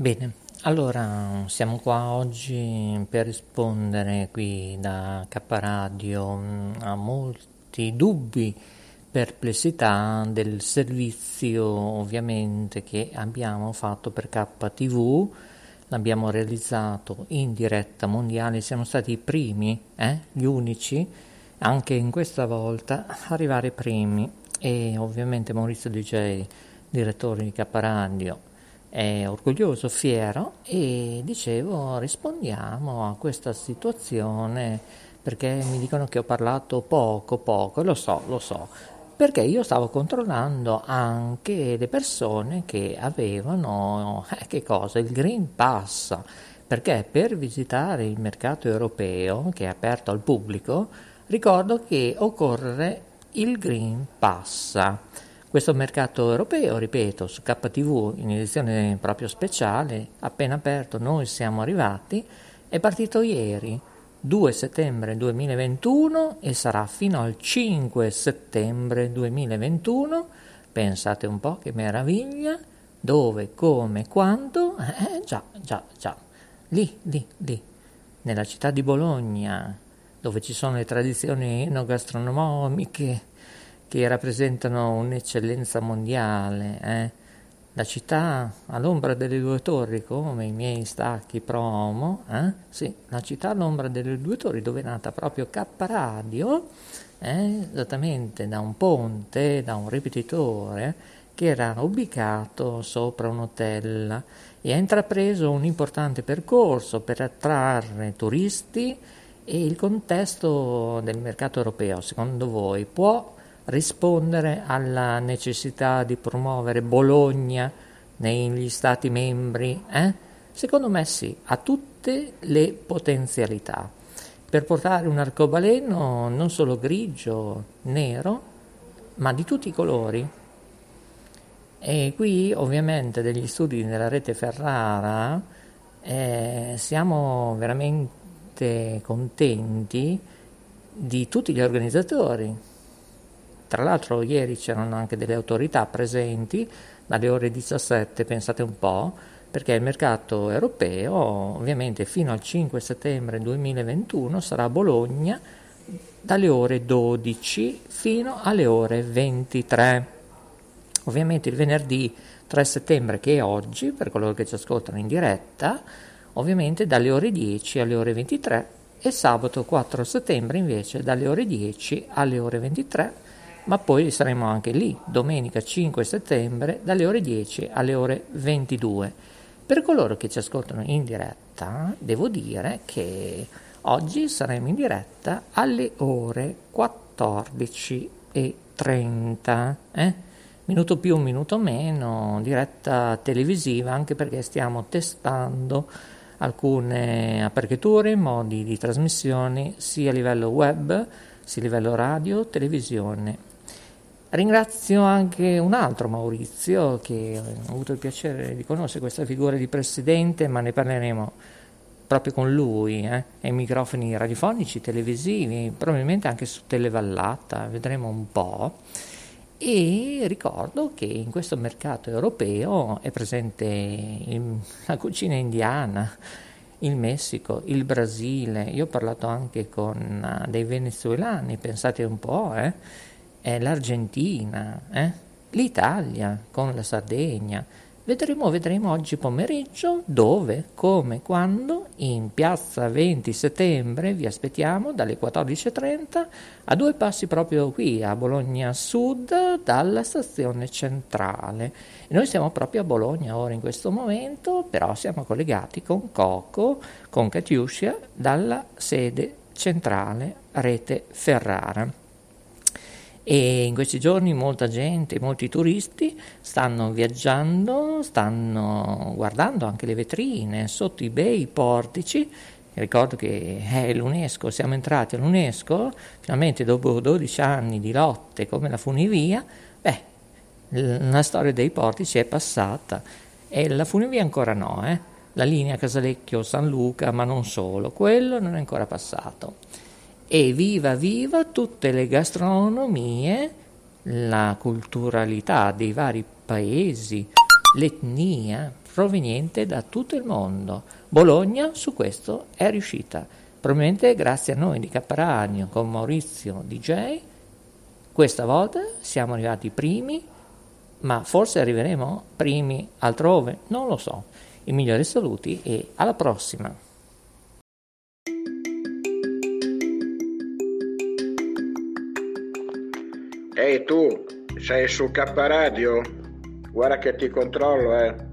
Bene, allora siamo qua oggi per rispondere qui da K Radio mm, a molti dubbi, perplessità del servizio ovviamente che abbiamo fatto per KTV, l'abbiamo realizzato in diretta mondiale, siamo stati i primi, eh, gli unici, anche in questa volta, arrivare primi. E ovviamente Maurizio DJ, direttore di K Radio, è orgoglioso, fiero e dicevo rispondiamo a questa situazione perché mi dicono che ho parlato poco, poco, lo so, lo so, perché io stavo controllando anche le persone che avevano, eh, che cosa, il Green Pass, perché per visitare il mercato europeo che è aperto al pubblico, ricordo che occorre il Green Pass. Questo mercato europeo, ripeto, su KTV in edizione proprio speciale, appena aperto, noi siamo arrivati, è partito ieri, 2 settembre 2021 e sarà fino al 5 settembre 2021. Pensate un po' che meraviglia, dove, come, quando? Eh già, già, già, lì, lì, lì, nella città di Bologna, dove ci sono le tradizioni enogastronomiche che rappresentano un'eccellenza mondiale. Eh? La città all'ombra delle due torri, come i miei stacchi promo, eh? sì, la città all'ombra delle due torri dove è nata proprio K Radio, eh? esattamente da un ponte, da un ripetitore che era ubicato sopra un hotel e ha intrapreso un importante percorso per attrarre turisti e il contesto del mercato europeo, secondo voi, può rispondere alla necessità di promuovere Bologna negli Stati membri? Eh? Secondo me sì, ha tutte le potenzialità per portare un arcobaleno non solo grigio, nero, ma di tutti i colori. E qui ovviamente degli studi della rete Ferrara eh, siamo veramente contenti di tutti gli organizzatori tra l'altro ieri c'erano anche delle autorità presenti dalle ore 17, pensate un po', perché il mercato europeo ovviamente fino al 5 settembre 2021 sarà a Bologna dalle ore 12 fino alle ore 23. Ovviamente il venerdì 3 settembre che è oggi, per coloro che ci ascoltano in diretta, ovviamente dalle ore 10 alle ore 23 e sabato 4 settembre invece dalle ore 10 alle ore 23 ma poi saremo anche lì domenica 5 settembre dalle ore 10 alle ore 22. Per coloro che ci ascoltano in diretta, devo dire che oggi saremo in diretta alle ore 14.30. Eh? Minuto più, minuto meno, diretta televisiva, anche perché stiamo testando alcune aperture, modi di trasmissione sia a livello web, sia a livello radio, televisione Ringrazio anche un altro Maurizio che ho avuto il piacere di conoscere questa figura di presidente, ma ne parleremo proprio con lui, eh, ai microfoni radiofonici, televisivi, probabilmente anche su Televallata, vedremo un po'. E ricordo che in questo mercato europeo è presente il, la cucina indiana, il Messico, il Brasile, io ho parlato anche con uh, dei venezuelani, pensate un po', eh eh, l'Argentina, eh? l'Italia con la Sardegna. Vedremo, vedremo oggi pomeriggio dove, come, quando, in piazza 20 settembre, vi aspettiamo dalle 14.30 a due passi proprio qui a Bologna Sud dalla stazione centrale. E noi siamo proprio a Bologna ora in questo momento, però siamo collegati con Coco, con Catiuscia dalla sede centrale Rete Ferrara e in questi giorni molta gente, molti turisti stanno viaggiando, stanno guardando anche le vetrine sotto i bei portici. Ricordo che è l'UNESCO, siamo entrati all'UNESCO, finalmente dopo 12 anni di lotte come la funivia, beh, la storia dei portici è passata e la funivia ancora no, eh? la linea Casalecchio-San Luca, ma non solo, quello non è ancora passato e viva viva tutte le gastronomie, la culturalità dei vari paesi l'etnia proveniente da tutto il mondo. Bologna su questo è riuscita, probabilmente grazie a noi di Caparanio con Maurizio DJ. Questa volta siamo arrivati primi, ma forse arriveremo primi altrove, non lo so. I migliori saluti e alla prossima! Ehi tu, sei su K Radio? Guarda che ti controllo, eh.